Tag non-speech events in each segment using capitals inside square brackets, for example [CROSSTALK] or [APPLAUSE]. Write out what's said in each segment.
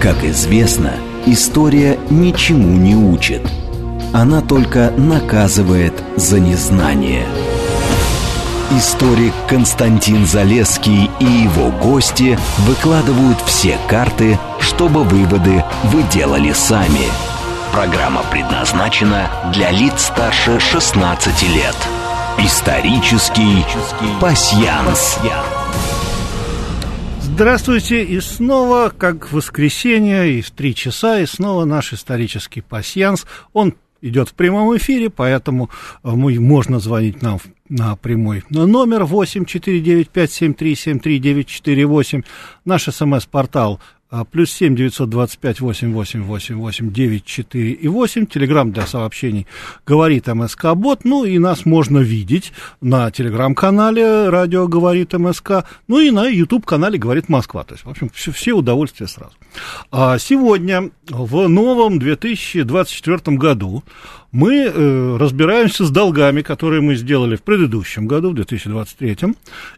Как известно, история ничему не учит. Она только наказывает за незнание. Историк Константин Залеский и его гости выкладывают все карты, чтобы выводы вы делали сами. Программа предназначена для лиц старше 16 лет. Исторический пасьянс. Здравствуйте, и снова, как в воскресенье, и в три часа, и снова наш исторический пасьянс. Он идет в прямом эфире, поэтому э, мы, можно звонить нам на прямой номер 8 495 73 73 948. Наш смс-портал плюс семь девятьсот двадцать пять восемь восемь восемь восемь девять четыре и восемь. Телеграмм для сообщений говорит МСК Бот. Ну и нас можно видеть на телеграм-канале Радио говорит МСК. Ну и на YouTube канале говорит Москва. То есть, в общем, все, все удовольствия сразу. А сегодня в новом 2024 году мы э, разбираемся с долгами, которые мы сделали в предыдущем году, в 2023.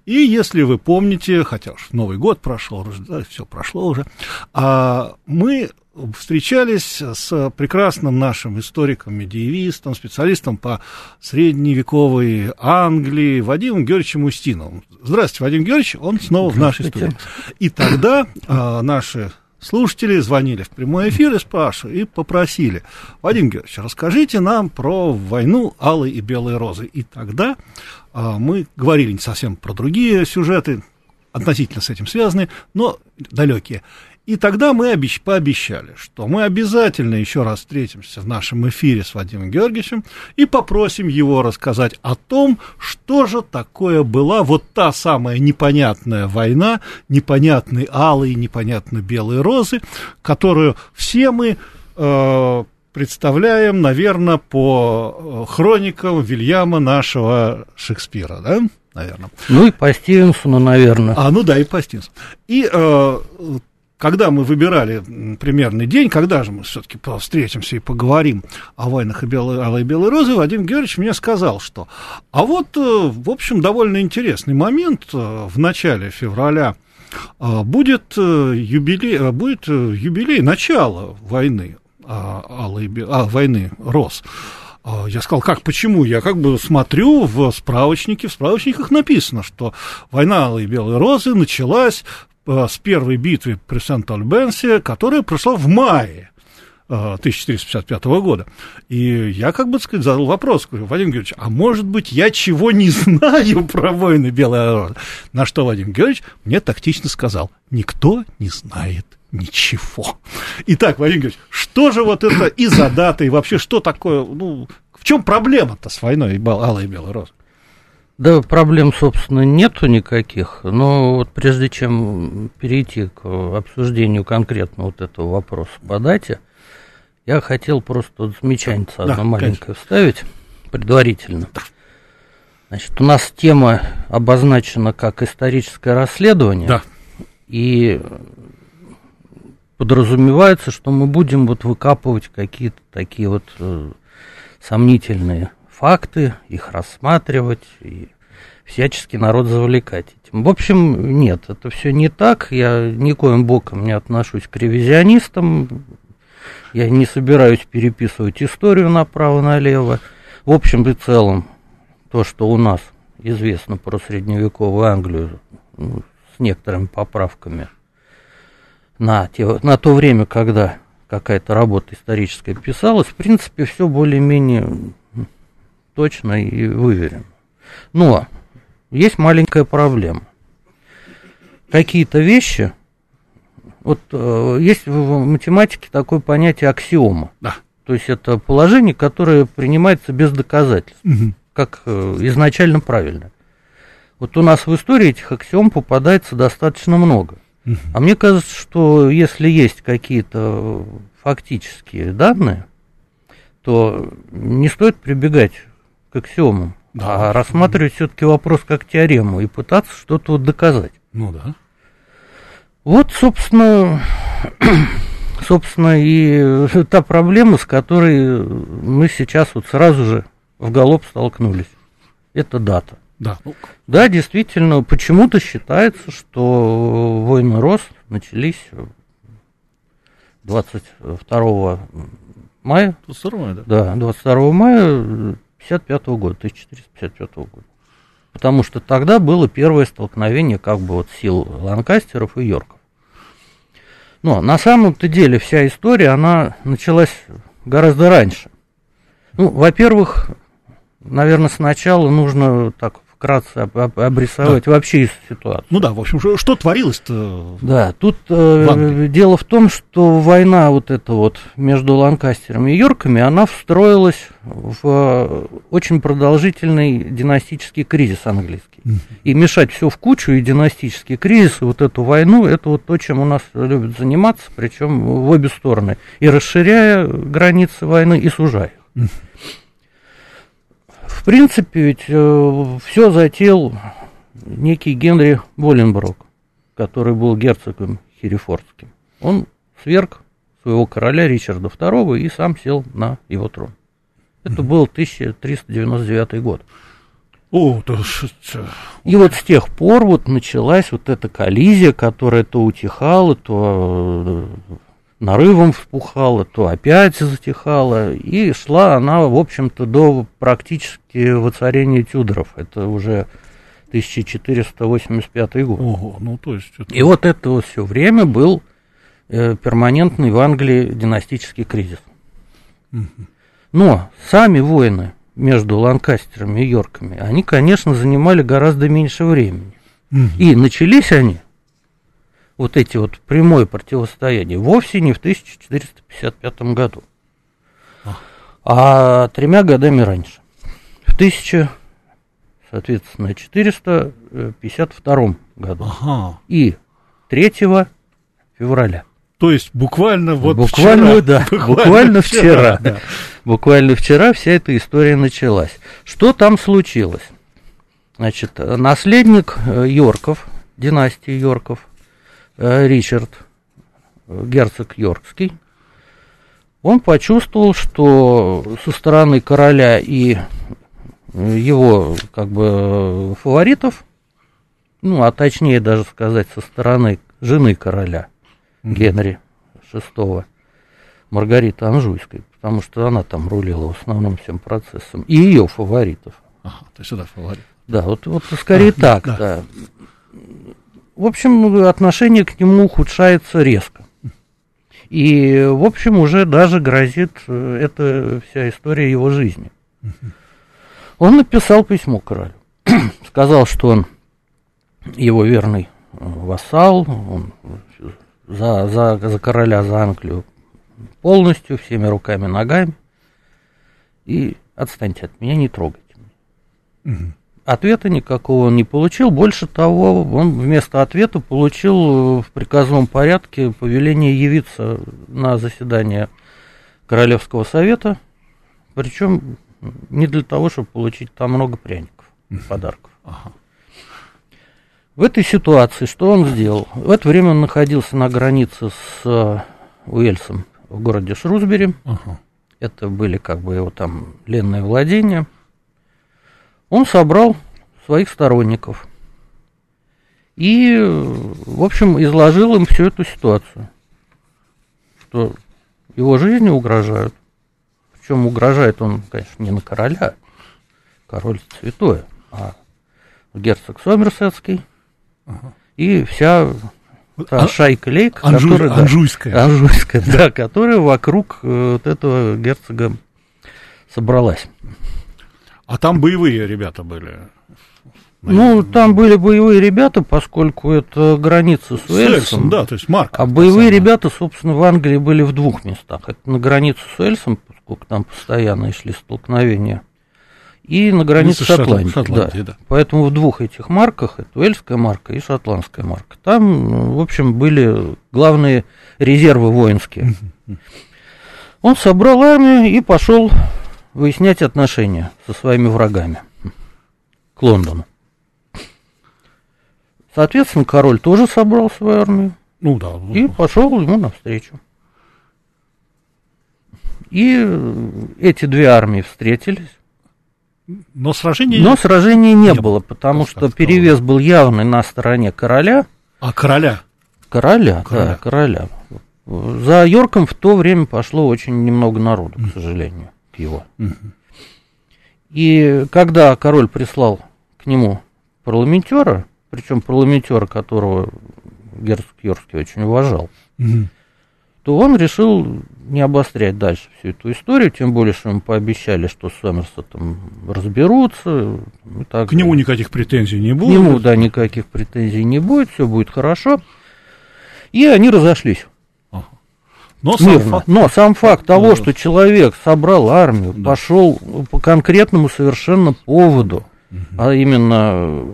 И если вы помните, хотя уж Новый год прошел, да, все прошло уже, а мы встречались с прекрасным нашим историком, медиевистом, специалистом по средневековой Англии Вадимом Георгиевичем Устиновым. Здравствуйте, Вадим Георгиевич, он снова в нашей студии. И тогда а, наши слушатели звонили в прямой эфир и спрашивали, и попросили, Вадим Георгиевич, расскажите нам про войну Алой и Белой Розы. И тогда а, мы говорили не совсем про другие сюжеты, относительно с этим связанные, но далекие. И тогда мы обещ... пообещали, что мы обязательно еще раз встретимся в нашем эфире с Вадимом Георгиевичем и попросим его рассказать о том, что же такое была вот та самая непонятная война, непонятные алые, непонятные белые розы, которую все мы э, представляем, наверное, по э, хроникам Вильяма нашего Шекспира, да? Наверное. Ну и по Стивенсону, наверное. А, ну да, и по Стивенсону. И э, когда мы выбирали примерный день, когда же мы все-таки встретимся и поговорим о войнах и белой, и белой розы, Вадим Георгиевич мне сказал, что а вот, э, в общем, довольно интересный момент э, в начале февраля э, будет юбилей, будет юбилей начала войны, алой, а, войны роз. Я сказал, как, почему? Я как бы смотрю в справочнике, в справочниках написано, что война Алой и Белой Розы началась с первой битвы при Сент-Альбенсе, которая прошла в мае 1455 э, года. И я, как бы сказать, задал вопрос, говорю, Вадим Георгиевич, а может быть, я чего не [LAUGHS] знаю про войны Белой Розы? На что Вадим Георгиевич мне тактично сказал, никто не знает ничего. Итак, Вадим Георгиевич, что же вот это и за дата, и вообще что такое, ну, в чем проблема-то с войной Алой и Белой Розы? Да, проблем, собственно, нету никаких, но вот прежде чем перейти к обсуждению конкретно вот этого вопроса по дате, я хотел просто замечание да, одно маленькое конечно. вставить предварительно. Значит, у нас тема обозначена как историческое расследование, да. и подразумевается, что мы будем вот выкапывать какие-то такие вот э, сомнительные факты, их рассматривать и всячески народ завлекать этим. В общем, нет, это все не так. Я никоим боком не отношусь к ревизионистам. Я не собираюсь переписывать историю направо-налево. В общем и целом, то, что у нас известно про средневековую Англию ну, с некоторыми поправками на, те, на то время, когда какая-то работа историческая писалась, в принципе, все более-менее точно и выверен. Но есть маленькая проблема. Какие-то вещи, вот э, есть в математике такое понятие аксиома. Да. То есть это положение, которое принимается без доказательств, угу. как э, изначально правильно. Вот у нас в истории этих аксиом попадается достаточно много. Угу. А мне кажется, что если есть какие-то фактические данные, то не стоит прибегать к аксиомам, да. а рассматривать все-таки вопрос как теорему и пытаться что-то вот доказать. Ну да. Вот, собственно, [CLEARS THROAT] собственно, и [LAUGHS] та проблема, с которой мы сейчас вот сразу же в голоб столкнулись. Это дата. Да. Да, действительно, почему-то считается, что войны Рос начались 22 мая. 22 мая, да? Да, 22 мая 55 года, 1455 года. Потому что тогда было первое столкновение как бы вот сил Ланкастеров и Йорков. Но на самом-то деле вся история, она началась гораздо раньше. Ну, во-первых, наверное, сначала нужно так вкратце об, об, обрисовать да. вообще ситуацию. Ну да, в общем, что, что творилось-то? Да, тут э, дело в том, что война вот эта вот между Ланкастерами и Йорками, она встроилась в э, очень продолжительный династический кризис английский. Mm-hmm. И мешать все в кучу, и династический кризис, и вот эту войну, это вот то, чем у нас любят заниматься, причем в обе стороны. И расширяя границы войны, и сужая их. Mm-hmm. В принципе, ведь э, все затеял некий Генри Боленброк, который был герцогом Херефордским. Он сверг своего короля Ричарда II и сам сел на его трон. Это был 1399 год. О, то... И вот с тех пор вот началась вот эта коллизия, которая то утихала, то э, нарывом вспухала, то опять затихала, и шла она, в общем-то, до практически воцарения Тюдоров. Это уже 1485 год. Ого, ну то есть... Это... И вот это вот все время был э, перманентный в Англии династический кризис. Угу. Но сами войны между Ланкастерами и Йорками, они, конечно, занимали гораздо меньше времени. Угу. И начались они вот эти вот прямое противостояние вовсе не в 1455 году, а тремя годами раньше. В 1000, соответственно, 452 году. Ага. И 3 февраля. То есть буквально вот буквально, вчера. Да, буквально, буквально вчера. вчера да. Буквально вчера вся эта история началась. Что там случилось? Значит, наследник э, Йорков, династии Йорков, Ричард, герцог Йоркский, он почувствовал, что со стороны короля и его как бы фаворитов, ну, а точнее даже сказать, со стороны жены короля Генри VI, Маргариты Анжуйской, потому что она там рулила в основном всем процессом, и ее фаворитов. Ага, то есть сюда фаворит. Да, вот, вот скорее а, так, да. да в общем, отношение к нему ухудшается резко. И, в общем, уже даже грозит э, эта вся история его жизни. Он написал письмо королю. [CLEARS THROAT] Сказал, что он его верный э, вассал, он за, за, за короля, за Англию полностью, всеми руками, ногами. И отстаньте от меня, не трогайте меня. Ответа никакого он не получил. Больше того, он вместо ответа получил в приказном порядке повеление явиться на заседание Королевского совета, причем не для того, чтобы получить там много пряников, подарков. Ага. В этой ситуации что он сделал? В это время он находился на границе с э, Уэльсом в городе Шрусбери. Ага. Это были как бы его там ленные владения – он собрал своих сторонников и, в общем, изложил им всю эту ситуацию, что его жизни угрожают. Причем угрожает он, конечно, не на короля, король святое, а герцог Сомерсетский ага. и вся та а, шайка лейк, Анжу, которая, да, анжуйская, анжуйская да. да, которая вокруг э, вот этого герцога собралась. А там боевые ребята были. Наверное. Ну, там были боевые ребята, поскольку это граница с Уэльсом. да, то есть Марк. А боевые самое. ребята, собственно, в Англии были в двух местах. Это на границе с Уэльсом, поскольку там постоянно шли столкновения, и на границе с Шотландией. Шотландии, да. да. Поэтому в двух этих марках, это Уэльская марка и Шотландская марка, там, в общем, были главные резервы воинские. Он собрал армию и пошел выяснять отношения со своими врагами к Лондону. Соответственно, король тоже собрал свою армию. Ну да. И пошел ему навстречу. И эти две армии встретились. Но сражения, Но сражений не, не было, потому что перевес был явный на стороне короля. А короля? Короля, короля. да, короля. За Йорком в то время пошло очень немного народу, к сожалению, его. И когда король прислал к нему парламентера, причем парламентера, которого герцог Йоркский очень уважал, то он решил не обострять дальше всю эту историю, тем более, что ему пообещали, что с Сомерсетом разберутся. И так К нему никаких претензий не будет. К нему, да, никаких претензий не будет, все будет хорошо. И они разошлись. Но сам, факт, Но сам факт того, да, что человек собрал армию, да. пошел по конкретному совершенно поводу, угу. а именно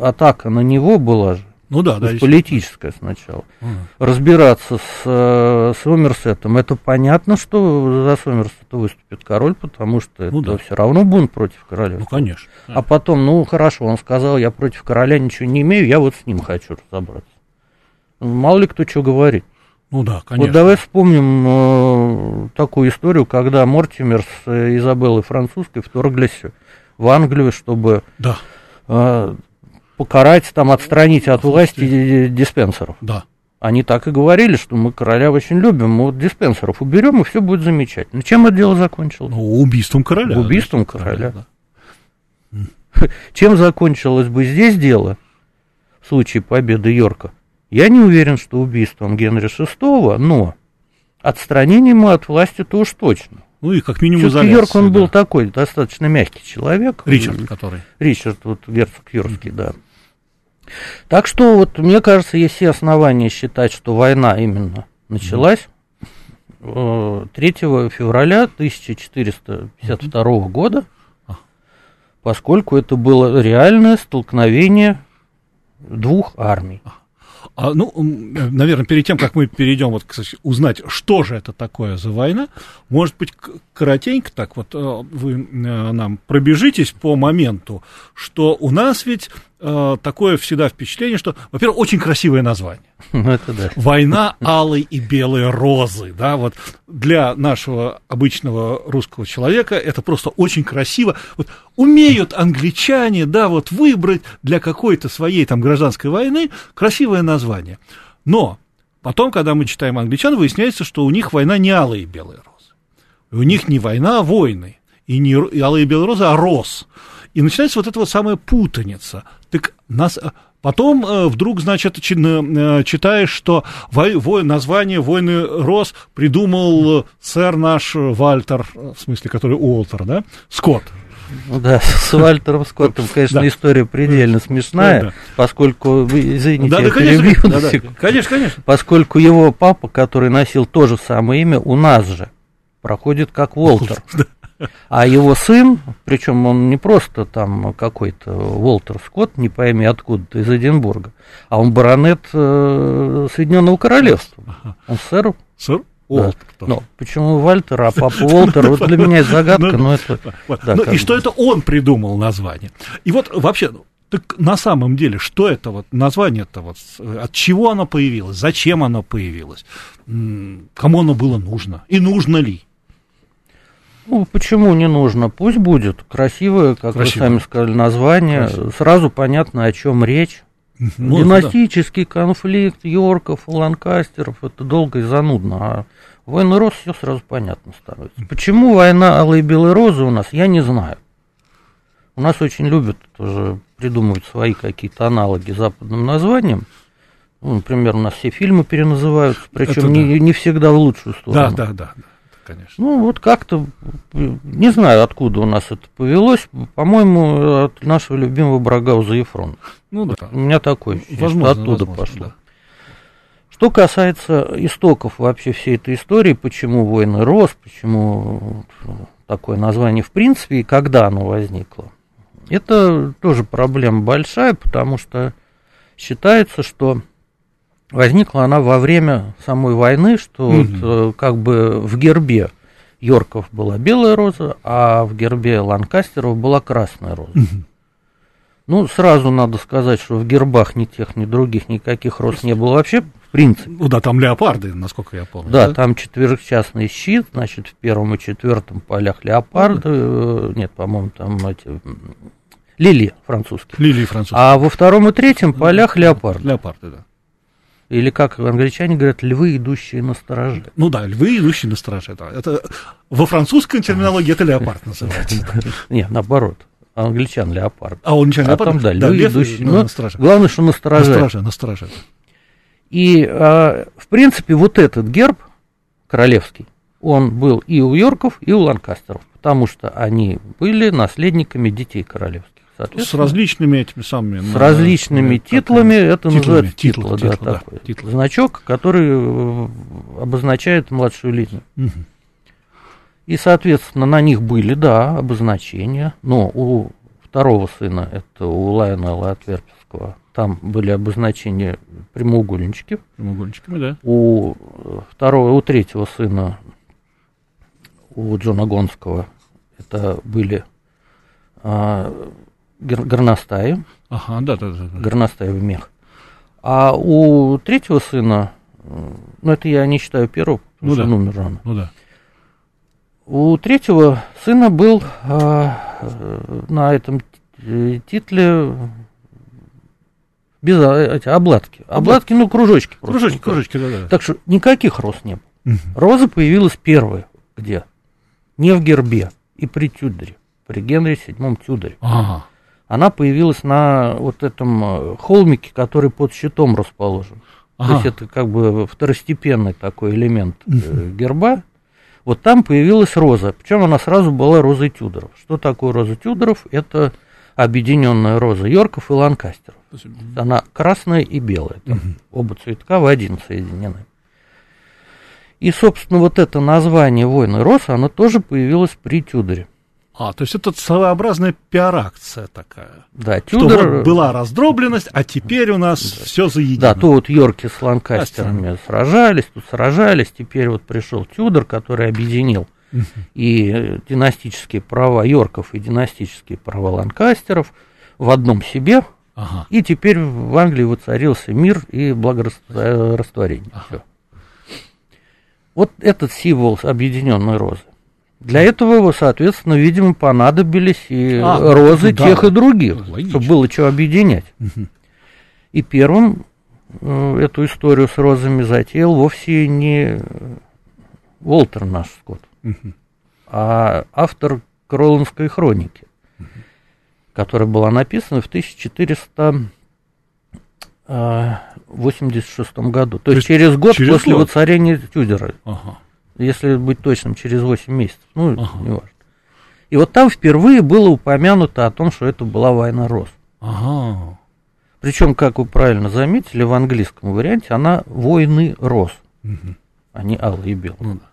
атака на него была же, ну да, да, политическая сначала. Угу. Разбираться с, э, Сомерсетом, это понятно, что за Сомерсета выступит король, потому что ну, это да. все равно бунт против короля. Ну, конечно. А потом, ну хорошо, он сказал, я против короля ничего не имею, я вот с ним хочу разобраться. Мало ли кто что говорит. Ну да, конечно. Вот давай вспомним э, такую историю, когда Мортимер с э, Изабеллой Французской вторглись в Англию, чтобы да. э, покарать, там, отстранить от власти диспенсеров. Да. Они так и говорили, что мы короля очень любим, мы вот диспенсеров уберем, и все будет замечательно. Чем это дело закончилось? Ну, убийством короля. Убийством да, короля. Да. [LAUGHS] Чем закончилось бы здесь дело в случае победы Йорка? Я не уверен, что убийством Генри VI, но отстранением от власти-то уж точно. Ну и как минимум Все-таки Йорк, он да. был такой достаточно мягкий человек. Ричард, который. Ричард, вот герцог Йоркский, да. Так что вот мне кажется, есть все основания считать, что война именно началась 3 э, февраля 1452 года, поскольку это было реальное столкновение двух армий. А, ну, наверное, перед тем, как мы перейдем вот, кстати, узнать, что же это такое за война, может быть, коротенько так вот э, вы э, нам пробежитесь по моменту, что у нас ведь э, такое всегда впечатление, что, во-первых, очень красивое название. [LAUGHS] Ну, это да. Война алой и белой розы, да, вот для нашего обычного русского человека это просто очень красиво. Вот умеют англичане, да, вот выбрать для какой-то своей там гражданской войны красивое название. Но потом, когда мы читаем англичан, выясняется, что у них война не алая и белая розы. У них не война, а войны. И не алая и белая роза, а роз. И начинается вот эта вот самая путаница. Так нас, э, потом э, вдруг, значит, э, читаешь, что название «Войны Рос» придумал сэр наш Вальтер, в смысле, который Уолтер, да, Скотт. Ну да, с Вальтером Скоттом, конечно, да. история предельно смешная, да, да. поскольку, извините, да, да, конечно, да, да. конечно, конечно. Поскольку его папа, который носил то же самое имя, у нас же проходит как Уолтер. А его сын, причем он не просто там какой-то Уолтер Скотт, не пойми откуда-то, из Эдинбурга, а он баронет э, Соединенного Королевства. Он сэр. Сэр? Уолтер. Да. Ну, почему Вальтер, а папа Уолтер, вот для меня это загадка, но это... Ну и что это он придумал название. И вот вообще, так на самом деле, что это вот название-то вот, от чего оно появилось, зачем оно появилось, кому оно было нужно и нужно ли? Ну, почему не нужно? Пусть будет красивое, как Красиво. вы сами сказали, название. Красиво. Сразу понятно, о чем речь. Ну, Династический да. конфликт Йорков, Ланкастеров, это долго и занудно. А войны роз все сразу понятно становится. Почему война Алой и Белой Розы у нас, я не знаю. У нас очень любят тоже придумывать свои какие-то аналоги западным названиям. Ну, например, у нас все фильмы переназываются, причем не, да. не всегда в лучшую сторону. Да, да, да конечно. Ну, вот как-то, не знаю, откуда у нас это повелось, по-моему, от нашего любимого Брагауза Ефрона. Ну да. У меня такой возможно, оттуда возможно, пошло. Да. Что касается истоков вообще всей этой истории, почему войны рос, почему такое название в принципе и когда оно возникло, это тоже проблема большая, потому что считается, что Возникла она во время самой войны, что угу. вот, э, как бы в гербе Йорков была белая роза, а в гербе Ланкастеров была красная роза. Угу. Ну, сразу надо сказать, что в гербах ни тех, ни других никаких роз не было вообще, в принципе. Ну да, там леопарды, насколько я помню. Да, да? там четырехчастный щит, значит, в первом и четвертом полях леопарды, ну, нет, по-моему, там эти лилии французские. Лилии французские. А во втором и третьем полях леопарды. Леопарды, да. Или, как англичане говорят, львы, идущие на стороже. Ну да, львы, идущие на стороже. Да. Это во французской терминологии это леопард [LAUGHS] называется. Нет, наоборот. Англичан леопард. А он англичан А леопард? там, да, львы, идущие. ну, Ну, на страже. Главное, что на На страже, на страже. И, а, в принципе, вот этот герб королевский, он был и у Йорков, и у Ланкастеров, потому что они были наследниками детей королевских. С различными этими самыми... с ну, различными как титлами, это титлами, называется титлы, титул, да, титлы, да, такой. Значок, который э, обозначает младшую линию. Мгм. И, соответственно, на них были, да, обозначения, но у второго сына, это у Лайонела Отверпского, там были обозначения прямоугольнички, Прямоугольничками, да. у э, второго, у третьего сына, у Джона Гонского, это были а, гор- горностаи, Ага, да, да, да. да. горностаевый мех. А у третьего сына, ну это я не считаю первого, потому Ну что да. умер рано. Ну да. У третьего сына был э, на этом титле без эти обладки. Обладки, ну, кружочки. просто. Кружочки, кружочки, да, да. Так что никаких роз не было. Мгм. Роза появилась первая. Где? Не в гербе и при Тюдоре, при Генри VII Тюдоре. Ага. Она появилась на вот этом э, холмике, который под щитом расположен. То Ага. есть это как бы второстепенный такой элемент э, герба. Вот там появилась роза. Причем она сразу была розой Тюдоров. Что такое роза Тюдоров? Это объединенная роза Йорков и Ланкастеров. Она красная и белая. Там Оба цветка в один соединены. И, собственно, вот это название «Войны роз», оно тоже появилось при Тюдоре. А, то есть это своеобразная пиар-акция такая. Да, Что Тюдор... вот была раздробленность, а теперь у нас все заедино. Да, то вот Йорки с Ланкастерами сражались, тут сражались, теперь вот пришел Тюдор, который объединил и э, династические права Йорков и династические права Ланкастеров в одном себе, Ага. и теперь в Англии воцарился мир и благорастворение. Всё. Вот этот символ объединенной розы. Для этого соответственно, видимо, понадобились и А, розы да. тех и других, Логично. чтобы было что объединять. И первым э, эту историю с розами затеял вовсе не Уолтер наш Скотт, а автор Кролландской хроники, которая была написана в 1486 году. То, есть, через год через после год? воцарения Тюдера, Ага. Если быть точным, через 8 месяцев. Ну, Ага. не важно. И вот там впервые было упомянуто о том, что это была война роз. Ага. Причем, как вы правильно заметили, в английском варианте она войны роз, Мгм. а не алый и белый. Ну да.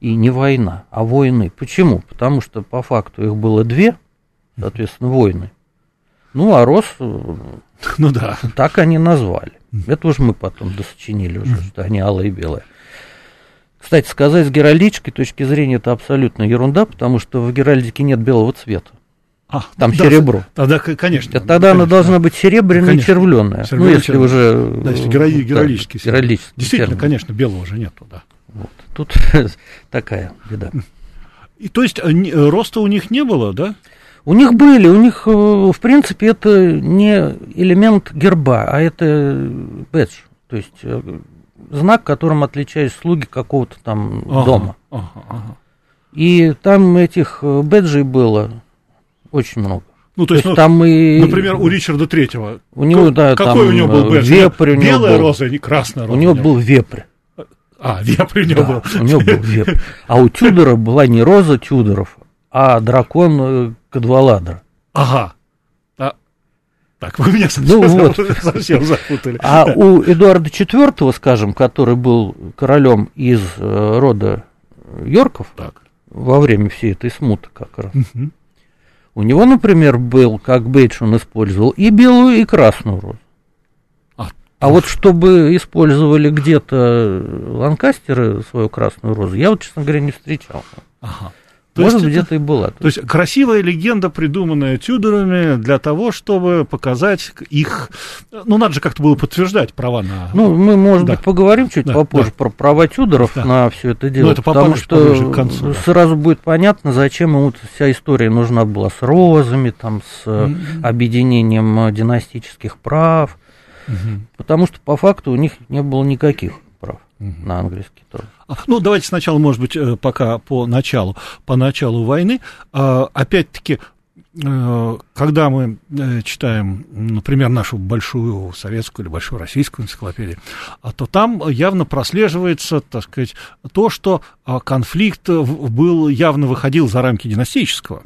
И не война, а войны. Почему? Потому что по факту их было две, соответственно, войны. Ну, а роз э, [LAUGHS] Ну да. так они назвали. Это уже мы потом досочинили уже, что они алые и белые. Кстати сказать, с геральдической точки зрения это абсолютно ерунда, потому что в геральдике нет белого цвета. А, Там да, серебро. Тогда, конечно. Тогда она конечно. должна быть серебряная и Конечно. червленая. Ну, если червленая. уже... Да, если э, герои- да, героический серебро. героический Действительно, термин. конечно, белого уже нету, да. Вот. Тут [LAUGHS] такая беда. И то есть э, э, роста у них не было, да? У них были, у них, э, в принципе, это не элемент герба, а это бэдж, то есть э, знак, которым отличались слуги какого-то там Ага, дома. ага, ага. И там этих э, бэджей было очень много. Ну, то То есть, ну, там и... например, у Ричарда Третьего. У него, да, Какой там, у него был э, бэдж? вепрь у него Белая был. роза, а не красная У роза. него был вепрь. А, вепрь у него Да, был. у него был [LAUGHS] вепрь. А у Тюдора была не роза Тюдоров, а дракон э, Кадваладра. Ага. Так, вы меня Ну совсем, вот. совсем запутали. А у Эдуарда IV, скажем, который был королем из э, рода Йорков Так. во время всей этой смуты как раз, у него, например, был, как бейдж он использовал, и белую, и красную розу. А, А вот чтобы использовали где-то ланкастеры свою красную розу, я вот, честно говоря, не встречал. Ага. То Может, это- где-то и была. То есть красивая легенда, придуманная Тюдорами для того, чтобы показать их... Ну, надо же как-то было подтверждать права на... Ну, мы, может Да. быть, поговорим чуть Да, попозже да. про права Тюдоров Да. на все это дело. Ну, это потому что поближе к концу, да. сразу будет понятно, зачем ему вся история нужна была с розами, там, с Мгм. объединением э, династических прав. Угу. Потому что по факту у них не было никаких прав угу. на английский тоже. Ну, давайте сначала, может быть, э, пока по началу, по началу войны. А, опять-таки, Э, когда мы э, читаем, например, нашу большую советскую или большую российскую энциклопедию, а то там явно прослеживается, так сказать, то, что а, конфликт был, явно выходил за рамки династического,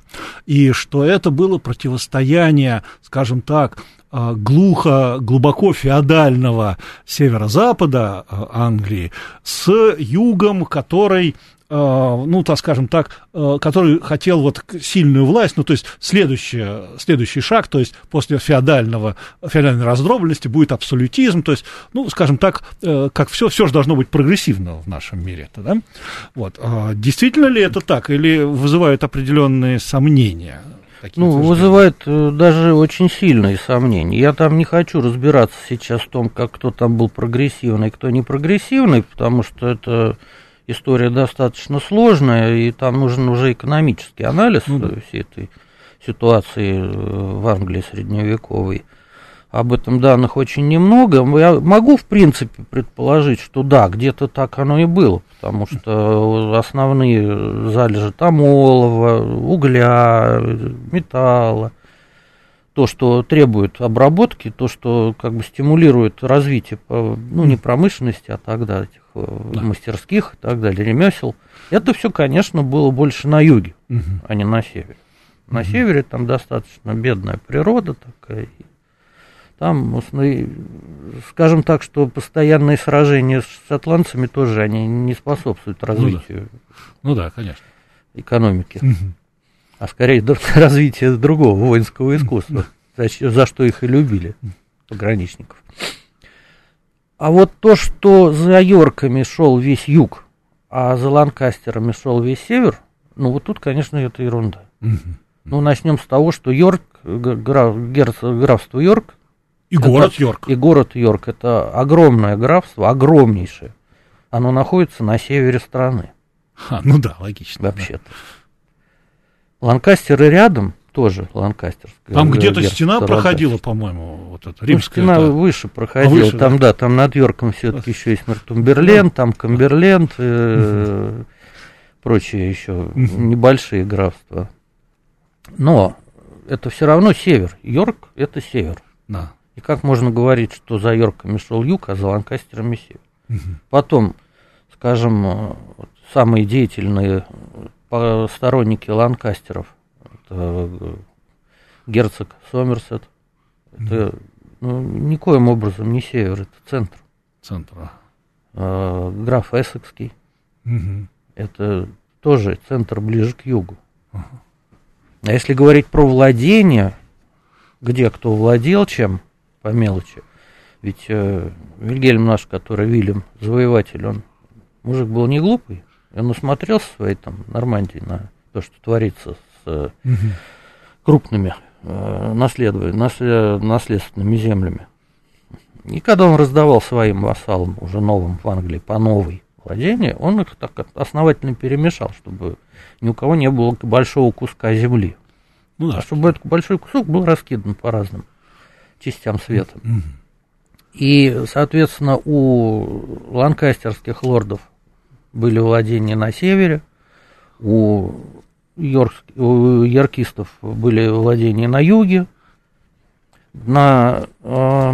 и что это было противостояние, скажем так, глухо, глубоко феодального северо-запада а, Англии с югом, который Э, ну, так скажем так, который хотел вот сильную власть, ну, то есть следующий, следующий шаг, то есть после феодального, феодальной раздробленности будет абсолютизм, то есть, ну, скажем так, э, как все, все же должно быть прогрессивно в нашем мире. -то, да? вот. А действительно ли это так, или вызывают определенные сомнения? Ну, вызывает даже очень сильные сомнения. Я там не хочу разбираться сейчас в том, как кто там был прогрессивный, кто не прогрессивный, потому что это история достаточно сложная, и там нужен уже экономический анализ ну, всей этой ситуации э, в Англии средневековой. Об этом данных очень немного. Я могу, в принципе, предположить, что да, где-то так оно и было, потому что основные залежи там олова, угля, металла, то, что требует обработки, то, что как бы стимулирует развитие, ну, не промышленности, а тогда этих э, да. мастерских и так далее, ремесел, это все, конечно, было больше на юге, угу. а не на севере. На угу. севере там достаточно бедная природа такая. Там, скажем так, что постоянные сражения с шотландцами тоже они не способствуют развитию. Ну да, ну да конечно. Экономики. Угу а скорее [LAUGHS] развитие другого воинского искусства, за, за что их и любили, пограничников. А вот то, что за Йорками шел весь юг, а за Ланкастерами шел весь север, ну вот тут, конечно, это ерунда. Ну, начнем с того, что Йорк, граф, графство Йорк, и это, город Йорк. И город Йорк это огромное графство, огромнейшее. Оно находится на севере страны. А, ну да, логично. Вообще-то. Да. Ланкастеры рядом, тоже Ланкастерская. Там где-то стена проходила, по-моему, вот эта римская. Ну, стена это... выше проходила, а выше, там, да? да, там над Йорком все-таки еще есть Нортумберленд, там Камберленд, э, прочие еще небольшие графства. Но это все равно север. Йорк – это север. Да. И как можно говорить, что за Йорками шел юг, а за Ланкастерами север? Потом, скажем, э, самые деятельные сторонники Ланкастеров. Это э, герцог Сомерсет. Это ну, никоим образом не север, это центр. Центр. А, граф Эссекский. Угу. Это тоже центр ближе к югу. Угу. А если говорить про владение, где кто владел чем, по мелочи, ведь э, Вильгельм наш, который Вильям, завоеватель, он мужик был не глупый, он насмотрелся своей там Нормандии на то, что творится с угу. крупными э, наслед, наследственными землями. И когда он раздавал своим вассалам, уже новым в Англии, по новой владения, он их так основательно перемешал, чтобы ни у кого не было большого куска земли. Ну, да. А чтобы этот большой кусок был раскидан по разным частям света. И, соответственно, у ланкастерских лордов были владения на севере, у, йорк, у яркистов были владения на юге, на... Э,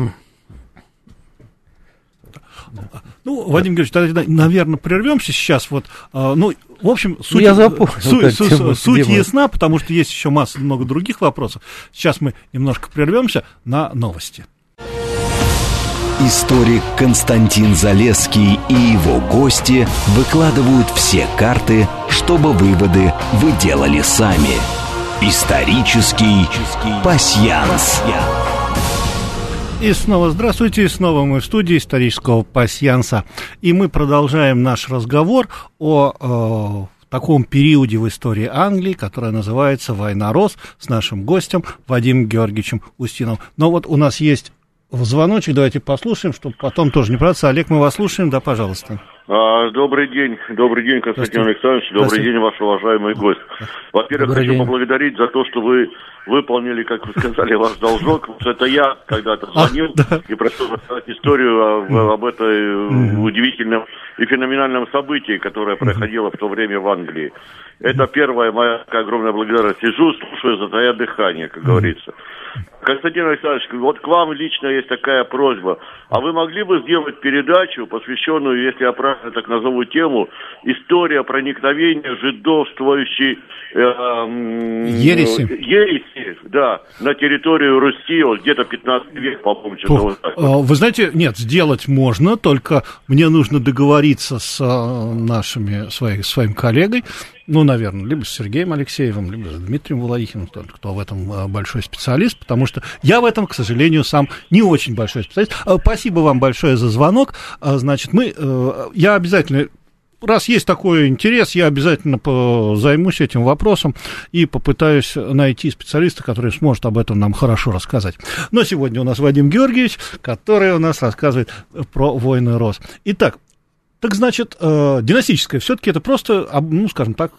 ну, Вадим Георгиевич, тогда, наверное, прервемся сейчас. Вот, э, ну, в общем, суть, Я запомнил, суть, суть, суть ясна, потому что есть еще масса много других вопросов. Сейчас мы немножко прервемся на новости. Историк Константин Залеский и его гости выкладывают все карты, чтобы выводы вы делали сами. Исторический пасьянс. И снова здравствуйте, и снова мы в студии исторического пасьянса. И мы продолжаем наш разговор о э, таком периоде в истории Англии, которая называется «Война Рос» с нашим гостем Вадимом Георгиевичем Устиновым. Но вот у нас есть в звоночек, давайте послушаем, чтобы потом тоже не продаться. Олег, мы вас слушаем, да, пожалуйста. А, добрый день, добрый день, Константин Александрович, добрый день, ваш уважаемый гость. Во-первых, хочу день. поблагодарить за то, что вы выполнили, как вы сказали, ваш должок. Это я когда-то а, звонил а, да. и просил рассказать историю об, об этой mm. удивительном и феноменальном событии, которое проходило в то время в Англии. Это первая моя огромная благодарность. Сижу, слушаю, затая дыхание, как говорится. Константин Александрович, вот к вам лично есть такая просьба. А вы могли бы сделать передачу, посвященную, если я правильно так назову тему, история проникновения жидовствующей э, ереси. ереси, да, на территорию Руси, вот где-то 15 век, по-моему, что-то вот так. Вы знаете, нет, сделать можно, только мне нужно договориться с э, нашими, своей, своим коллегой, ну, наверное, либо с Сергеем Алексеевым, либо с Дмитрием Валахиным, кто, в этом э, большой специалист, потому что я в этом, к сожалению, сам не очень большой специалист. Э, спасибо вам большое за звонок. Э, значит, мы, я обязательно раз есть такой интерес, я обязательно займусь этим вопросом и попытаюсь найти специалиста, который сможет об этом нам хорошо рассказать. Но сегодня у нас Вадим Георгиевич, который у нас рассказывает про войны Рос. Итак, так значит, э, династическая все-таки это просто, ну, скажем так,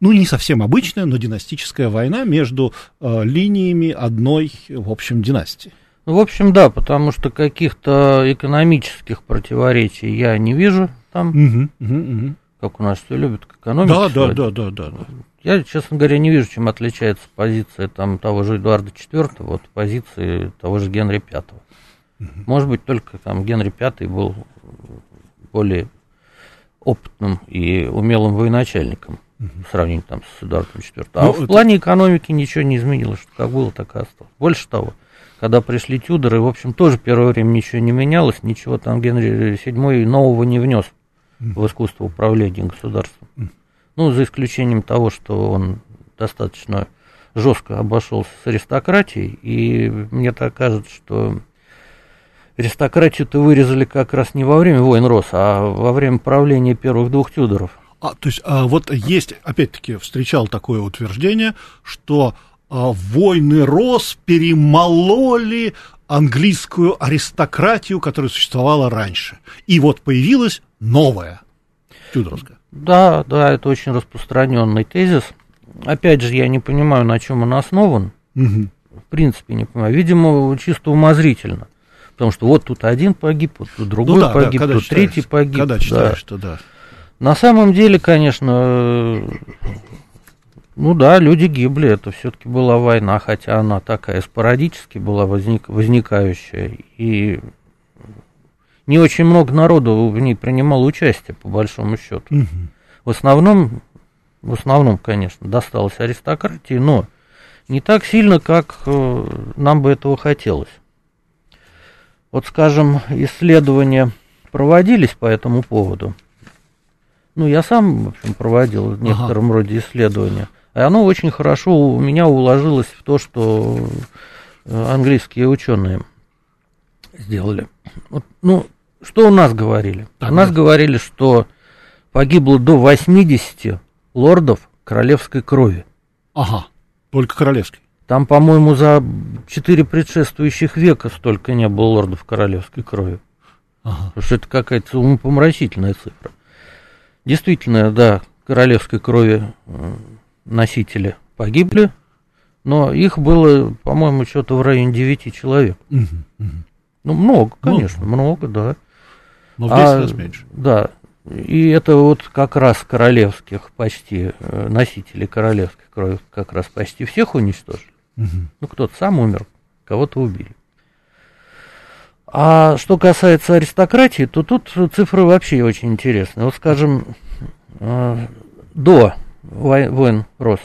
ну, не совсем обычная, но династическая война между э, линиями одной, в общем, династии. Ну, в общем, да, потому что каких-то экономических противоречий я не вижу там. Угу, угу, угу. Как у нас все любят к экономике. Да, да, да, да, да, да. Я, честно говоря, не вижу, чем отличается позиция там, того же Эдуарда IV от позиции того же Генри V. Угу. Может быть, только там Генри V был более опытным и умелым военачальником угу. в сравнении там, с Эдуардом IV. А ну, в это... плане экономики ничего не изменилось, что как было, так и осталось. Больше того, когда пришли Тюдоры, в общем, тоже первое время ничего не менялось, ничего там Генри VII нового не внес в искусство управления государством. Ну, за исключением того, что он достаточно жестко обошелся с аристократией, и мне так кажется, что аристократию-то вырезали как раз не во время войн Рос, а во время правления первых двух Тюдоров. А, то есть, а, вот есть, опять-таки, встречал такое утверждение, что а, войны Рос перемололи английскую аристократию, которая существовала раньше. И вот появилась новая Тюдоровская. Да, да, это очень распространенный тезис. Опять же, я не понимаю, на чем он основан. Угу. В принципе, не понимаю. Видимо, чисто умозрительно. Потому что вот тут один погиб, вот тут другой ну, да, погиб, да, тут считаешь, третий погиб. Когда считаешь, да. что да. На самом деле, конечно, ну да, люди гибли, это все-таки была война, хотя она такая спорадически была возник, возникающая, и не очень много народу в ней принимало участие, по большому счету. Угу. В основном, в основном, конечно, досталось аристократии, но не так сильно, как э, нам бы этого хотелось. Вот, скажем, исследования проводились по этому поводу. Ну, я сам, в общем, проводил в некотором ага. роде исследования. И оно очень хорошо у меня уложилось в то, что э, английские ученые сделали. Вот, ну, что у нас говорили? Так, у нас да. говорили, что погибло до 80 лордов королевской крови. Ага, только королевской. Там, по-моему, за четыре предшествующих века столько не было лордов королевской крови. Ага. Потому что это какая-то умопомрачительная цифра. Действительно, да, королевской крови э, носители погибли, но их было, по-моему, что-то в районе девяти человек. Угу, угу. Ну, много, конечно, много, много да. Но в 10 а, раз меньше. Да. И это вот как раз королевских почти, э, носители королевской крови как раз почти всех уничтожили. Угу. Ну, кто-то сам умер, кого-то убили. А что касается аристократии, то тут цифры вообще очень интересные. Вот, скажем, э, до войн Рос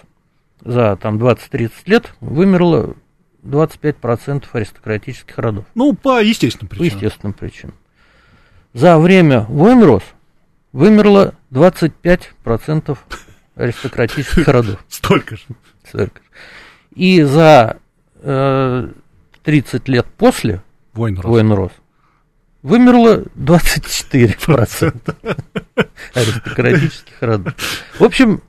за там 20-30 лет вымерло 25% аристократических родов. Ну, по естественным причинам. По естественным причинам. За время войн Рос вымерло 25% аристократических [LAUGHS] родов. Столько же. Столько же. И за э, 30 лет после войн рос, войн рос вымерло 24% [LAUGHS] аристократических родов. В общем,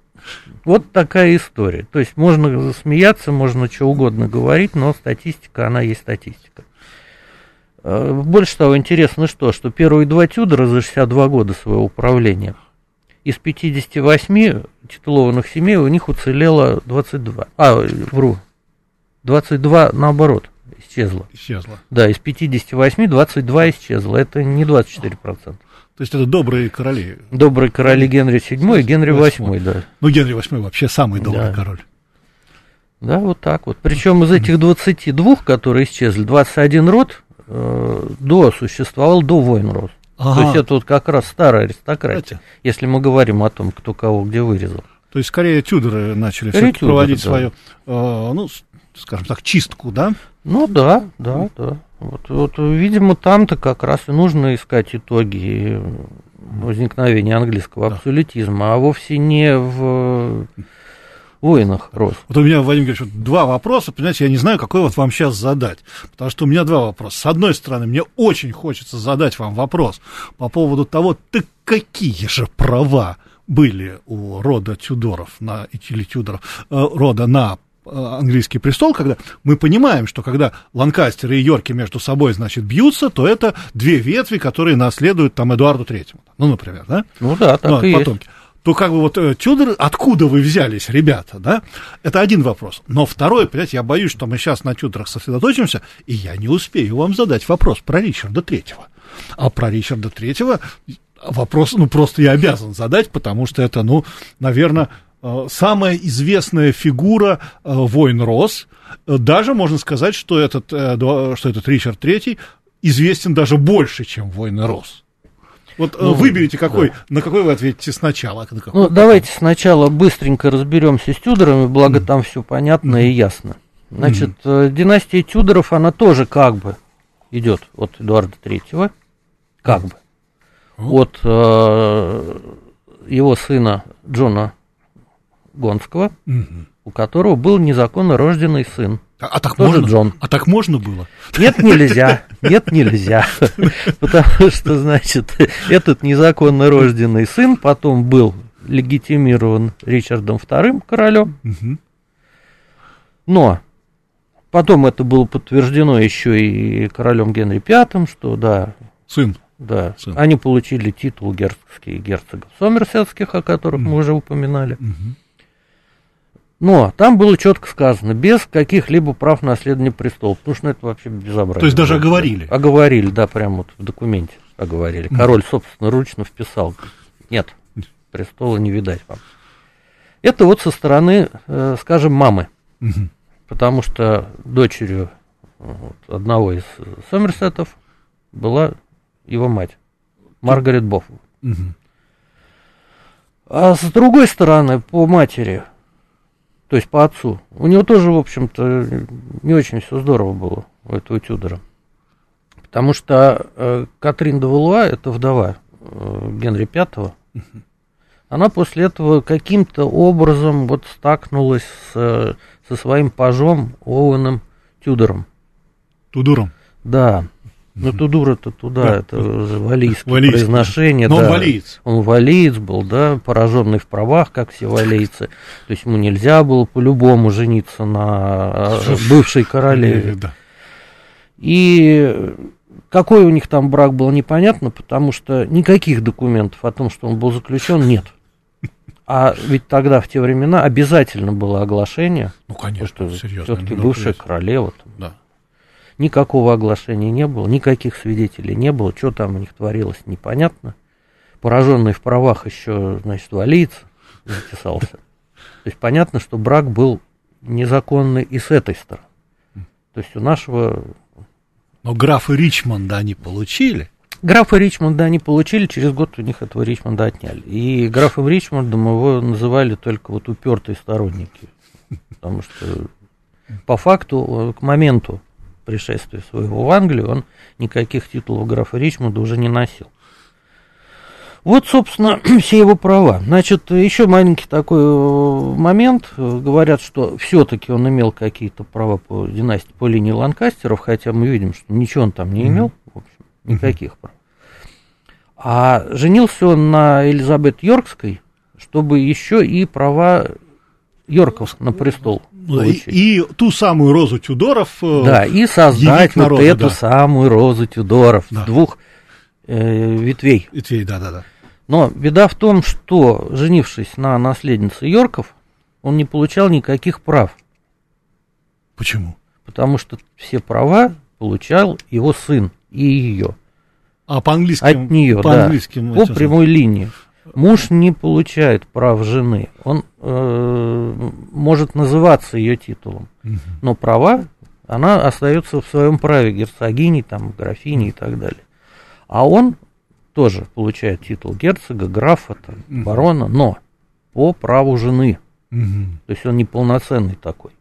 вот такая история. То есть можно смеяться, можно что угодно говорить, но статистика, она есть статистика. Э, больше того, интересно что, что первые два Тюдора за 62 года своего управления из 58 титулованных семей у них уцелело 22. А, вру, 22 наоборот исчезло. Исчезло. Да, из 58 22 исчезло. Это не 24%. То есть это добрые короли. Добрые короли Генри VII и Генри VIII, да. Ну, Генри VIII вообще самый добрый да. король. Да, вот так вот. Причем из этих 22, которые исчезли, 21 род э, до существовал до войн рос. Ага. То есть это вот как раз старая аристократия, Знаете? если мы говорим о том, кто кого где вырезал. То есть скорее Тюдоры начали Тюдоры, проводить да. свою, э, ну, скажем так, чистку, да? Ну да, да, да. Вот, вот видимо, там-то как раз и нужно искать итоги возникновения английского да. абсолютизма, а вовсе не в войнах рос. Вот у меня, Вадим Георгиевич, два вопроса, понимаете, я не знаю, какой вот вам сейчас задать, потому что у меня два вопроса. С одной стороны, мне очень хочется задать вам вопрос по поводу того, ты какие же права были у рода Тюдоров на, или Тюдоров, э, рода на э, английский престол, когда мы понимаем, что когда Ланкастеры и Йорки между собой, значит, бьются, то это две ветви, которые наследуют там Эдуарду Третьему. Ну, например, да? Ну да, так ну, и потомки. есть то как бы вот э, Тюдор, откуда вы взялись, ребята, да? Это один вопрос. Но второй, понимаете, я боюсь, что мы сейчас на Тюдорах сосредоточимся, и я не успею вам задать вопрос про Ричарда Третьего. А про Ричарда Третьего вопрос, ну, просто я обязан задать, потому что это, ну, наверное, э, самая известная фигура э, войн Рос. Даже можно сказать, что этот, что этот Ричард Третий известен даже больше, чем войны Рос. Вот э, ну, выберите, какой, да. на какой вы ответите сначала. На какой, ну, давайте сначала быстренько разберемся с Тюдорами, благо mm. там все понятно mm. и ясно. Значит, mm. династия Тюдоров, она тоже как бы идет от Эдуарда Третьего, как бы, от э, его сына Джона Гонского, mm-hmm. У которого был незаконно рожденный сын. А, а так Тоже можно? Джон. А так можно было? Нет, нельзя. Нет, нельзя. [LAUGHS] Потому что, значит, этот незаконно рожденный сын потом был легитимирован Ричардом II королем. Но потом это было подтверждено еще и королем Генри V, что да. Сын. Да. Сын. Они получили титул герцогских герцогов Сомерсетских, о которых мы уже упоминали. Но там было четко сказано, без каких-либо прав наследования престола, потому что ну, это вообще безобразие. То есть даже оговорили? Оговорили, да, прямо вот в документе оговорили. Король, собственно, ручно вписал. Нет, престола не видать вам. Это вот со стороны, э, скажем, мамы. Угу. Потому что дочерью вот, одного из Сомерсетов была его мать, Маргарет Бофф. Угу. А с другой стороны, по матери то есть по отцу. У него тоже, в общем-то, не очень все здорово было, у этого Тюдора. Потому что э, Катрин де Валуа, это вдова э, Генри V, она после этого каким-то образом вот стакнулась с, со своим пажом Оуэном Тюдором. Тудором? Да. Ну, Тудур это туда, да. это валийское Валийский. произношение. Но да. он валиец. Он валиец был, да, пораженный в правах, как все валийцы. То есть ему нельзя было по-любому жениться на э, бывшей королеве. Да. И какой у них там брак был, непонятно, потому что никаких документов о том, что он был заключен, нет. А ведь тогда, в те времена, обязательно было оглашение. Ну, конечно, что все-таки бывшая королева. Там, да. Никакого оглашения не было, никаких свидетелей не было, что там у них творилось, непонятно. Пораженный в правах еще, значит, валиец записался. То есть понятно, что брак был незаконный и с этой стороны. То есть у нашего... Но графа Ричмонда они получили. Графа Ричмонда они получили, через год у них этого Ричмонда отняли. И графом Ричмондом его называли только вот упертые сторонники. Потому что по факту, к моменту пришествия своего в Англию, он никаких титулов графа Ричмонда уже не носил. Вот, собственно, [CLEARS THROAT] все его права. Значит, еще маленький такой э, момент. Говорят, что все-таки он имел какие-то права по династии, по линии Ланкастеров, хотя мы видим, что ничего он там не имел, в общем, никаких прав. А женился он на Элизабет Йоркской, чтобы еще и права Йорков на престол и, и ту самую розу Тюдоров. Э, да, и создать вот эту да. самую розу Тюдоров да. двух э, ветвей. Ветвей, да, да, да. Но беда в том, что, женившись на наследнице Йорков, он не получал никаких прав. Почему? Потому что все права получал его сын и ее. А по-английски? От нее, по да. По прямой линии. Муж не получает прав жены. Он э, может называться ее титулом, угу. но права она остается в своем праве герцогини, там, графини и так далее. А он тоже получает титул герцога, графа, там, угу. барона, но по праву жены. Угу. То есть он неполноценный такой.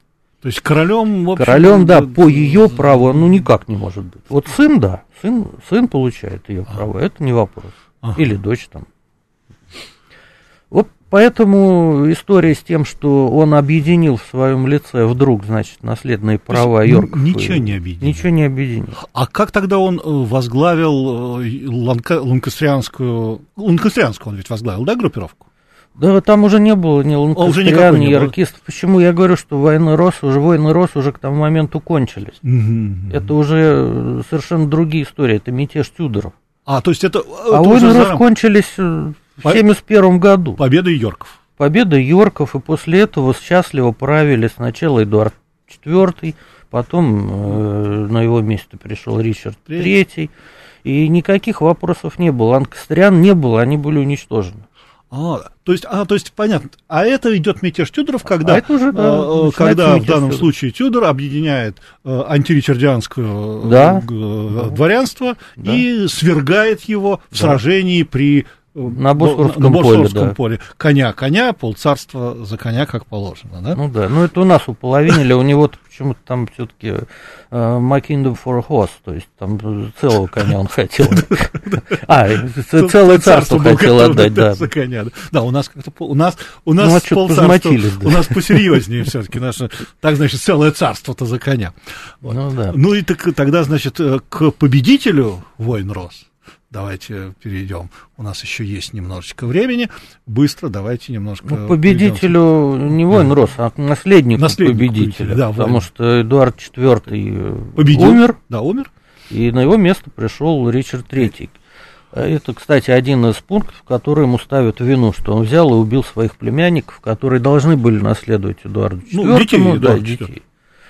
То есть королем, в общем, королем, да, по ее праву, ну никак не может быть. Вот сын, да, сын, сын получает ее право, это не вопрос. Ага. Или дочь там. Поэтому история с тем, что он объединил в своем лице вдруг, значит, наследные права Йорков. Ничего не объединил. Ничего не объединил. А как тогда он э, возглавил э, ланка, ланкастрианскую... Ланкастрианскую он ведь возглавил, да, группировку? Да, там уже не было ни ланкастриан, ни яркистов. Почему я говорю, что войны Рос, уже войны Рос уже к тому моменту кончились. Угу, Это уже э, совершенно другие истории, это мятеж Тюдоров. А, то есть это... А войны Рос кончились в 1971 году. Победа Йорков. Победа Йорков, и после этого счастливо правили сначала Эдуард IV, потом э, на его место пришел Ричард III, и никаких вопросов не было. Ланкастериан не было, они были уничтожены. А, то есть, а, то есть, понятно. А это идет мятеж Тюдоров, когда, а уже, да, э, когда в данном Тюдор. случае Тюдор объединяет э, антиричардианское э, да. дворянство да. и свергает его в да. сражении при на Босфорском, на, на Босфорском поле, да. поле. Коня, коня, полцарства за коня, как положено, да? Ну да, ну это у нас уполовинили, у него почему-то там все-таки uh, My Kingdom for a Horse, то есть там целого коня он хотел. А, целое царство хотел отдать, да. За коня, да. у нас как-то, у нас, у нас ну, а полцарства, у нас посерьезнее все-таки, наше, так, значит, целое царство-то за коня. Ну да. Ну и тогда, значит, э, к победителю войн рос давайте перейдем. У нас еще есть немножечко времени. Быстро давайте немножко. Ну, победителю перейдем. не воин рос, а наследнику, наследнику победителя. Да, потому воин. что Эдуард IV Победил. умер. Да, умер. И на его место пришел Ричард III. Это, кстати, один из пунктов, который ему ставят в вину, что он взял и убил своих племянников, которые должны были наследовать Эдуарду IV. Ну, детей, да, детей.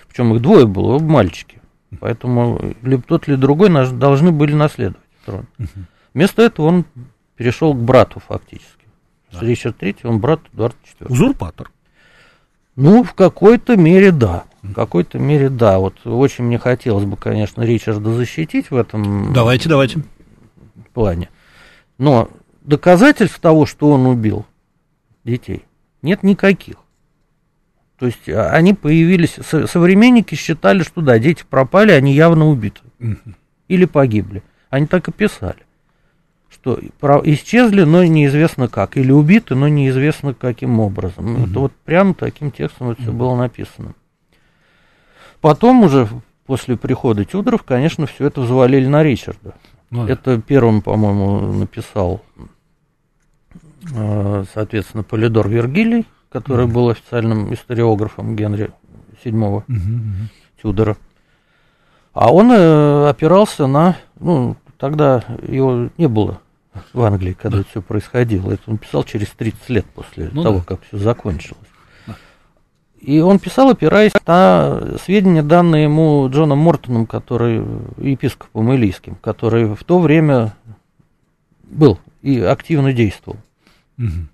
Причем их двое было, мальчики. Поэтому либо тот, либо другой должны были наследовать трон. Угу. Вместо этого он перешел к брату фактически. Да. Ричард III, он брат Эдуарда IV. Узурпатор. Ну, в какой-то мере да. В какой-то мере да. Вот очень мне хотелось бы, конечно, Ричарда защитить в этом давайте, давайте. плане. Но доказательств того, что он убил детей, нет никаких. То есть а, они появились, современники считали, что да, дети пропали, они явно убиты. Или погибли. Они так и писали, что исчезли, но неизвестно как, или убиты, но неизвестно каким образом. Угу. Это вот прямо таким текстом это все было написано. Потом уже после прихода Тюдоров, конечно, все это взвалили на Ричарда. Ну, это первым, по-моему, написал, э, соответственно, Полидор Вергилий, который угу. был официальным историографом Генри VII угу, угу. Тюдора. А он э, опирался на, ну, тогда его не было в Англии, когда да. это все происходило. Это он писал через 30 лет после ну, того, да. как все закончилось. И он писал, опираясь на сведения, данные ему Джоном Мортоном, который епископом Илийским, который в то время был и активно действовал. Угу.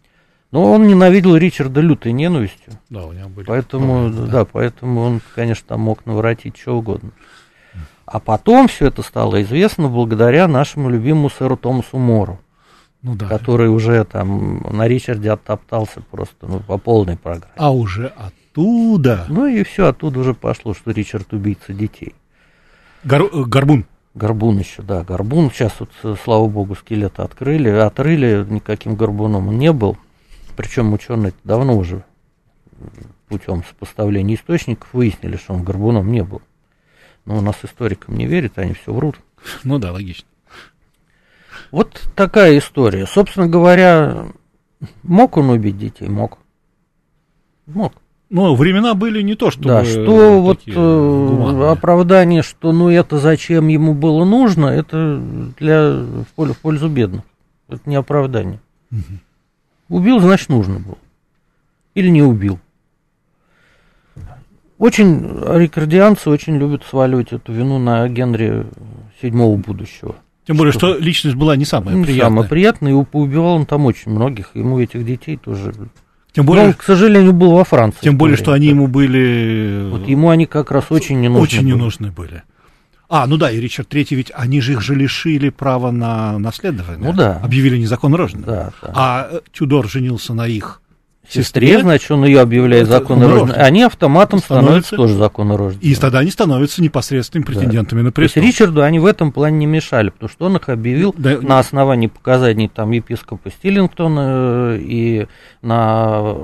Но он ненавидел Ричарда лютой ненавистью. Да, у него были. Поэтому, да. да, поэтому он, конечно, там мог наворотить что угодно. А потом все это стало известно благодаря нашему любимому сэру Томасу Мору, ну, да. который уже там на Ричарде оттоптался просто ну, по полной программе. А уже оттуда? Ну и все, оттуда уже пошло, что Ричард убийца детей. Гор, э, горбун? Горбун еще, да, горбун. Сейчас вот, э, слава богу, скелета открыли, отрыли, никаким горбуном он не был. Причем ученые давно уже путем сопоставления источников выяснили, что он горбуном не был. Но у нас историкам не верят, они все врут. Ну да, логично. Вот такая история. Собственно говоря, мог он убить детей? Мог. Мог. Ну, времена были не то, что... Да, что вот э, оправдание, что ну это зачем ему было нужно, это для, в пользу бедных. Это не оправдание. Угу. Убил, значит, нужно было. Или не убил. Очень рикардианцы очень любят сваливать эту вину на Генри седьмого будущего. Тем более, что, что личность была не самая не приятная. Самая приятная, и убивал он там очень многих, ему этих детей тоже тем более, Но он, к сожалению, был во Франции. Тем более, что они ему были... Вот ему они как раз очень не нужны Очень были. не нужны были. А, ну да, и Ричард Третий, ведь они же их же лишили права на наследование. Ну да. Объявили незаконно рожденным. Да, да. А Тюдор женился на их сестре, сестре значит, он ее объявляет законно рожденной. Они автоматом становятся, становятся тоже законно рожденными. И тогда они становятся непосредственными претендентами да. на престол. То есть Ричарду они в этом плане не мешали, потому что он их объявил да. на основании показаний там епископа Стиллингтона э, и на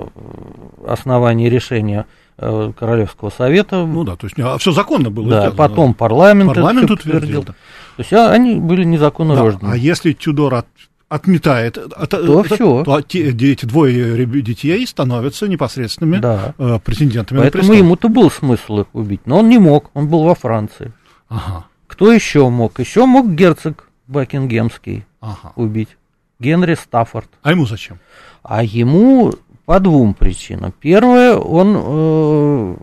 основании решения э, Королевского совета. Ну да, то есть а все законно было. Да, сделано, потом да. парламент, парламент утвердил. Да. То есть а, они были незаконно да, рождены. А если Тюдор от отметает, от, то от, все. то те, эти двое детей становятся непосредственными да. э, претендентами Поэтому на престол. ему-то был смысл их убить, но он не мог, он был во Франции. Ага. Кто еще мог? Еще мог герцог Бакингемский ага. убить. Генри Стаффорд. А ему зачем? А ему по двум причинам. Первое, он э,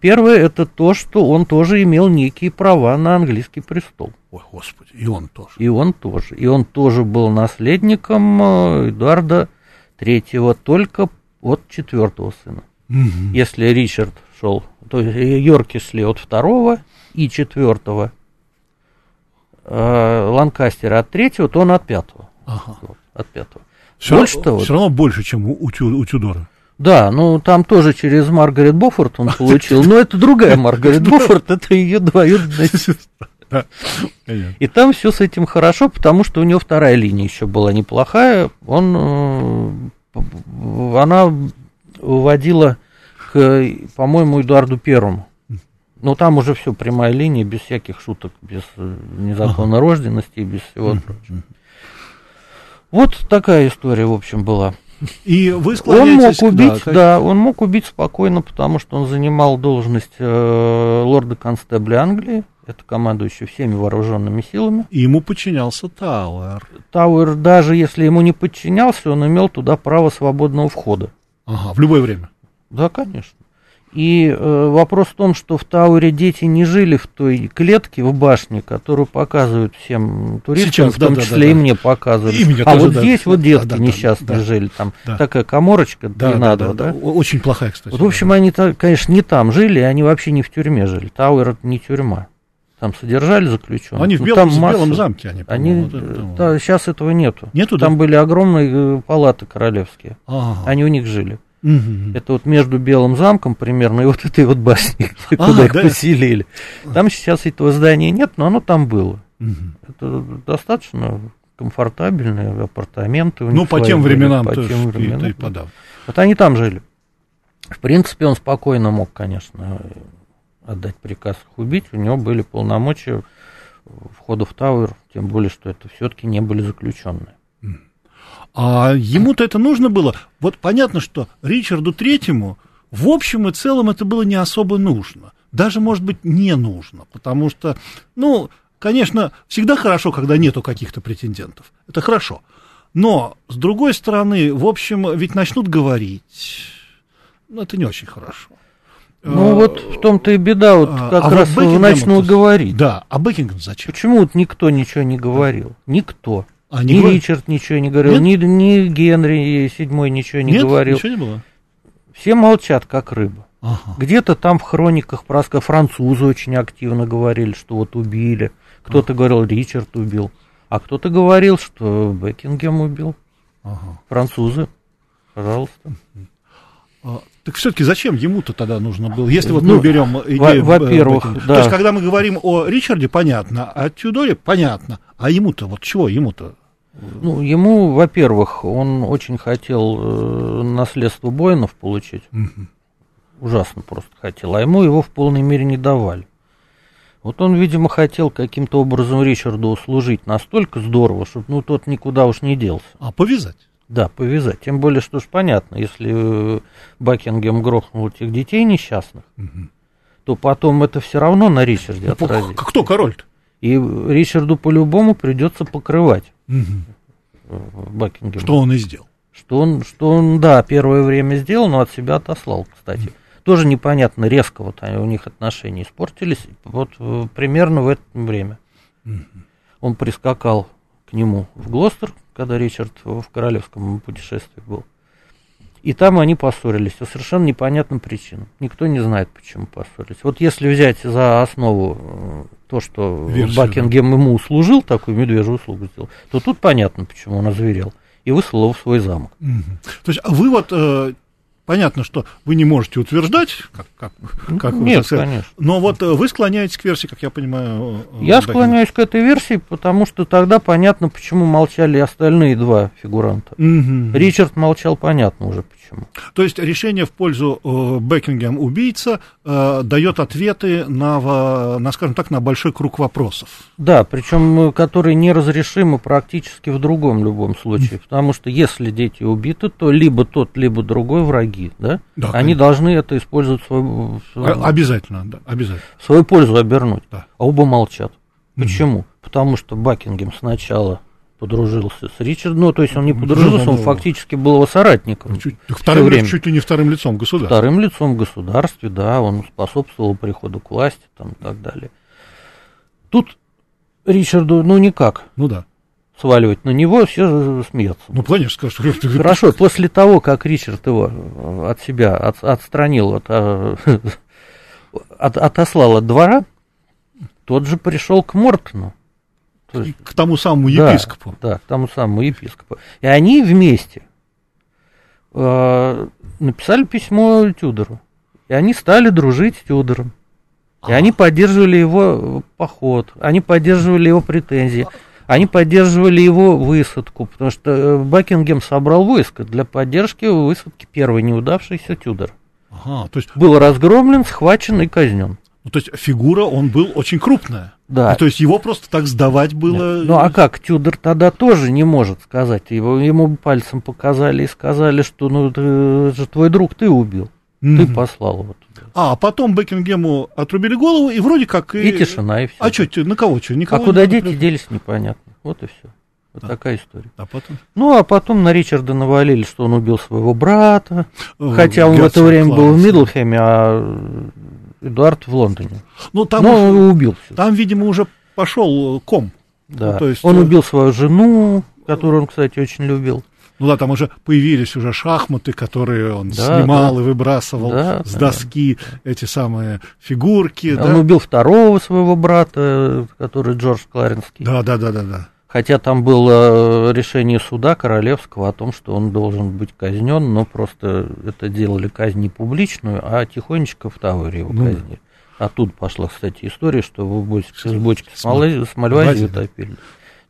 Первое, это то, что он тоже имел некие права на английский престол. Ой, Господи, и он тоже. И он тоже. И он тоже был наследником э, Эдуарда Третьего, только от четвертого сына. Угу. Если Ричард шел, то есть Йорки шли от второго и четвертого, э, Ланкастера от третьего, то он от пятого. Ага. Вот, от пятого. Все, больше равно, того, все равно больше, чем у, у, у Тюдора. Да, ну там тоже через Маргарет Боффорд он [LAUGHS] получил, но это другая [LAUGHS] Маргарет Боффорд, это ее двоюродная [LAUGHS] сестра. И там все с этим хорошо, потому что у него вторая линия еще была неплохая. Он, э, она выводила к, по-моему, Эдуарду Первому. Но там уже все прямая линия, без всяких шуток, без э, незаконной рожденности без всего прочего. Вот такая история, в общем, была. И вы Он мог убить, да, да, он мог убить спокойно, потому что он занимал должность э, лорда констебля Англии, это командующий всеми вооруженными силами. И ему подчинялся Тауэр. Тауэр, даже если ему не подчинялся, он имел туда право свободного входа. Ага, в любое время. Да, конечно. И э, вопрос в том, что в Тауэре дети не жили в той клетке в башне, которую показывают всем туристам, Сейчас, в том да, числе да, да, и мне показывают. И а вот да. здесь вот детки да, да, несчастные да, жили, там да. такая коморочка да, да, да, да, да. Очень плохая, кстати. Вот, в общем, да. они, конечно, не там жили, они вообще не в тюрьме жили. Тауэр это не тюрьма. Там содержали заключенных. Они в белом, в белом замке, они, они вот это, да, сейчас этого нету. Нету, Там да? были огромные э, палаты королевские. Ага. Они у них жили. Угу. Это вот между Белым замком примерно и вот этой вот башней, [LAUGHS] а, куда их да? поселили. Там сейчас этого здания нет, но оно там было. Угу. Это достаточно комфортабельные апартаменты. Ну, по тем временам по тем временам. И. Вот они там жили. В принципе, он спокойно мог, конечно, отдать приказ их убить. У него были полномочия входа в Тауэр, тем более, что это все-таки не были заключенные. А ему-то это нужно было. Вот понятно, что Ричарду Третьему в общем и целом это было не особо нужно. Даже, может быть, не нужно, потому что, ну, конечно, всегда хорошо, когда нету каких-то претендентов. Это хорошо. Но, с другой стороны, в общем, ведь начнут говорить. Ну, это не очень хорошо. Ну, а, вот в том-то и беда, вот а, как а раз вот начнут говорить. Да, а Бекингем зачем? Почему вот никто ничего не говорил? Никто. А, не ни говор... Ричард ничего не говорил, ни, ни Генри седьмой ничего не Нет, говорил. ничего не было? Все молчат, как рыба. Ага. Где-то там в хрониках праска французы очень активно говорили, что вот убили. Кто-то ага. говорил, Ричард убил. А кто-то говорил, что Бекингем убил. Ага. Французы. Пожалуйста. А, так все-таки зачем ему-то тогда нужно было, если вот ну, мы берем идею... Во-первых, да. То есть, когда мы говорим о Ричарде, понятно, а Тюдоре, понятно. А ему-то, вот чего ему-то? Ну, ему, во-первых, он очень хотел э, наследство Боинов получить. Угу. Ужасно просто хотел. А ему его в полной мере не давали. Вот он, видимо, хотел каким-то образом Ричарду услужить настолько здорово, чтобы ну, тот никуда уж не делся. А повязать? Да, повязать. Тем более, что ж понятно, если Бакингем грохнул этих детей несчастных, угу. то потом это все равно на Ричарде ну, отразится. Кто король-то? И Ричарду по-любому придется покрывать угу. Бакингем. Что он и сделал. Что он, что он, да, первое время сделал, но от себя отослал, кстати. Угу. Тоже непонятно, резко вот у них отношения испортились, вот э, примерно в это время. Угу. Он прискакал к нему в Глостер, когда Ричард в королевском путешествии был. И там они поссорились по совершенно непонятным причинам. Никто не знает, почему поссорились. Вот если взять за основу э, то, что Версию, Бакингем да. ему услужил, такую медвежью услугу сделал, то тут понятно, почему он озверел. И выслал его в свой замок. Угу. То есть вывод э, Понятно, что вы не можете утверждать, как, как, как Нет, вы, конечно. но вот э, вы склоняетесь к версии, как я понимаю. Э, я склоняюсь к этой версии, потому что тогда понятно, почему молчали остальные два фигуранта. Угу. Ричард молчал, понятно уже почему. То есть решение в пользу э, Бекингем убийца э, дает ответы на, на, скажем так, на большой круг вопросов. Да, причем э, которые неразрешимы практически в другом любом случае, потому что если дети убиты, то либо тот, либо другой враги, да? да Они конечно. должны это использовать в свою, в свою, обязательно, да, обязательно. В свою пользу обернуть. Да. А оба молчат. Почему? Угу. Потому что Бакингем сначала подружился с Ричардом, ну, то есть он не подружился, он фактически был его соратником. Чуть, вторым, время. чуть ли не вторым лицом государства. Вторым лицом в государстве, да, он способствовал приходу к власти там, и так далее. Тут Ричарду, ну, никак. Ну да. Сваливать на него, все смеются. Ну, конечно, скажешь. Хорошо, после того, как Ричард его от себя от, отстранил, от, а, [LAUGHS] от, отослал от двора, тот же пришел к Мортону есть, к тому самому епископу. Да, да, к тому самому епископу. И они вместе э, написали письмо Тюдору. И они стали дружить с Тюдором. И они поддерживали его поход, они поддерживали его претензии, они поддерживали его высадку, потому что э, Бакингем собрал войско для поддержки высадки первой неудавшейся Тюдора. Ага, то есть... Был разгромлен, схвачен и казнен. Ну, то есть фигура, он был очень крупная. Да. Ну, то есть его просто так сдавать было... Нет. Ну, а как, Тюдор тогда тоже не может сказать. Его, ему пальцем показали и сказали, что ну, это же твой друг ты убил. Mm-hmm. Ты послал его туда. А, потом Бекингему отрубили голову, и вроде как... И, и тишина, и все. А что, на кого что? Никого а куда дети делись, непонятно. Вот и все. Вот да. такая история. А потом? Ну, а потом на Ричарда навалили, что он убил своего брата. О, хотя он в это время класс. был в Мидлхеме, а Эдуард в Лондоне. Ну, там Но уже, он убил. Там, видимо, уже пошел ком. Да. Ну, то есть... Он э, убил свою жену, которую он, кстати, очень любил. Ну да, там уже появились уже шахматы, которые он да, снимал да. и выбрасывал да, с доски да. эти самые фигурки. Он да? убил второго своего брата, который Джордж Кларенский. Да, да, да, да, да. Хотя там было решение суда королевского о том, что он должен быть казнен, но просто это делали казнь не публичную, а тихонечко в Тавре его ну, казнили. А тут пошла, кстати, история, что в бочке, с бочки с, Малайзии, с Мальвазии утопили.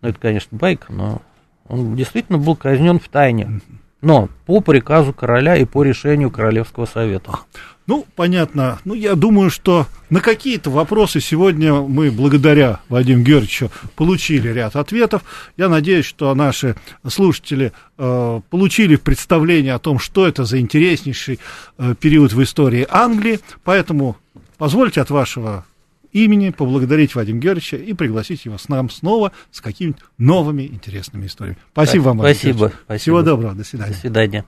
Ну, это, конечно, байка, но он действительно был казнен в тайне. Но по приказу короля и по решению Королевского совета. Ну, понятно. Ну, я думаю, что на какие-то вопросы сегодня мы, благодаря Вадиму Георгиевичу, получили ряд ответов. Я надеюсь, что наши слушатели э, получили представление о том, что это за интереснейший э, период в истории Англии. Поэтому позвольте от вашего имени поблагодарить Вадима Георгиевича и пригласить его с нам снова с какими-нибудь новыми интересными историями. Спасибо вам, Вадим Спасибо. Всего доброго. До свидания. До свидания.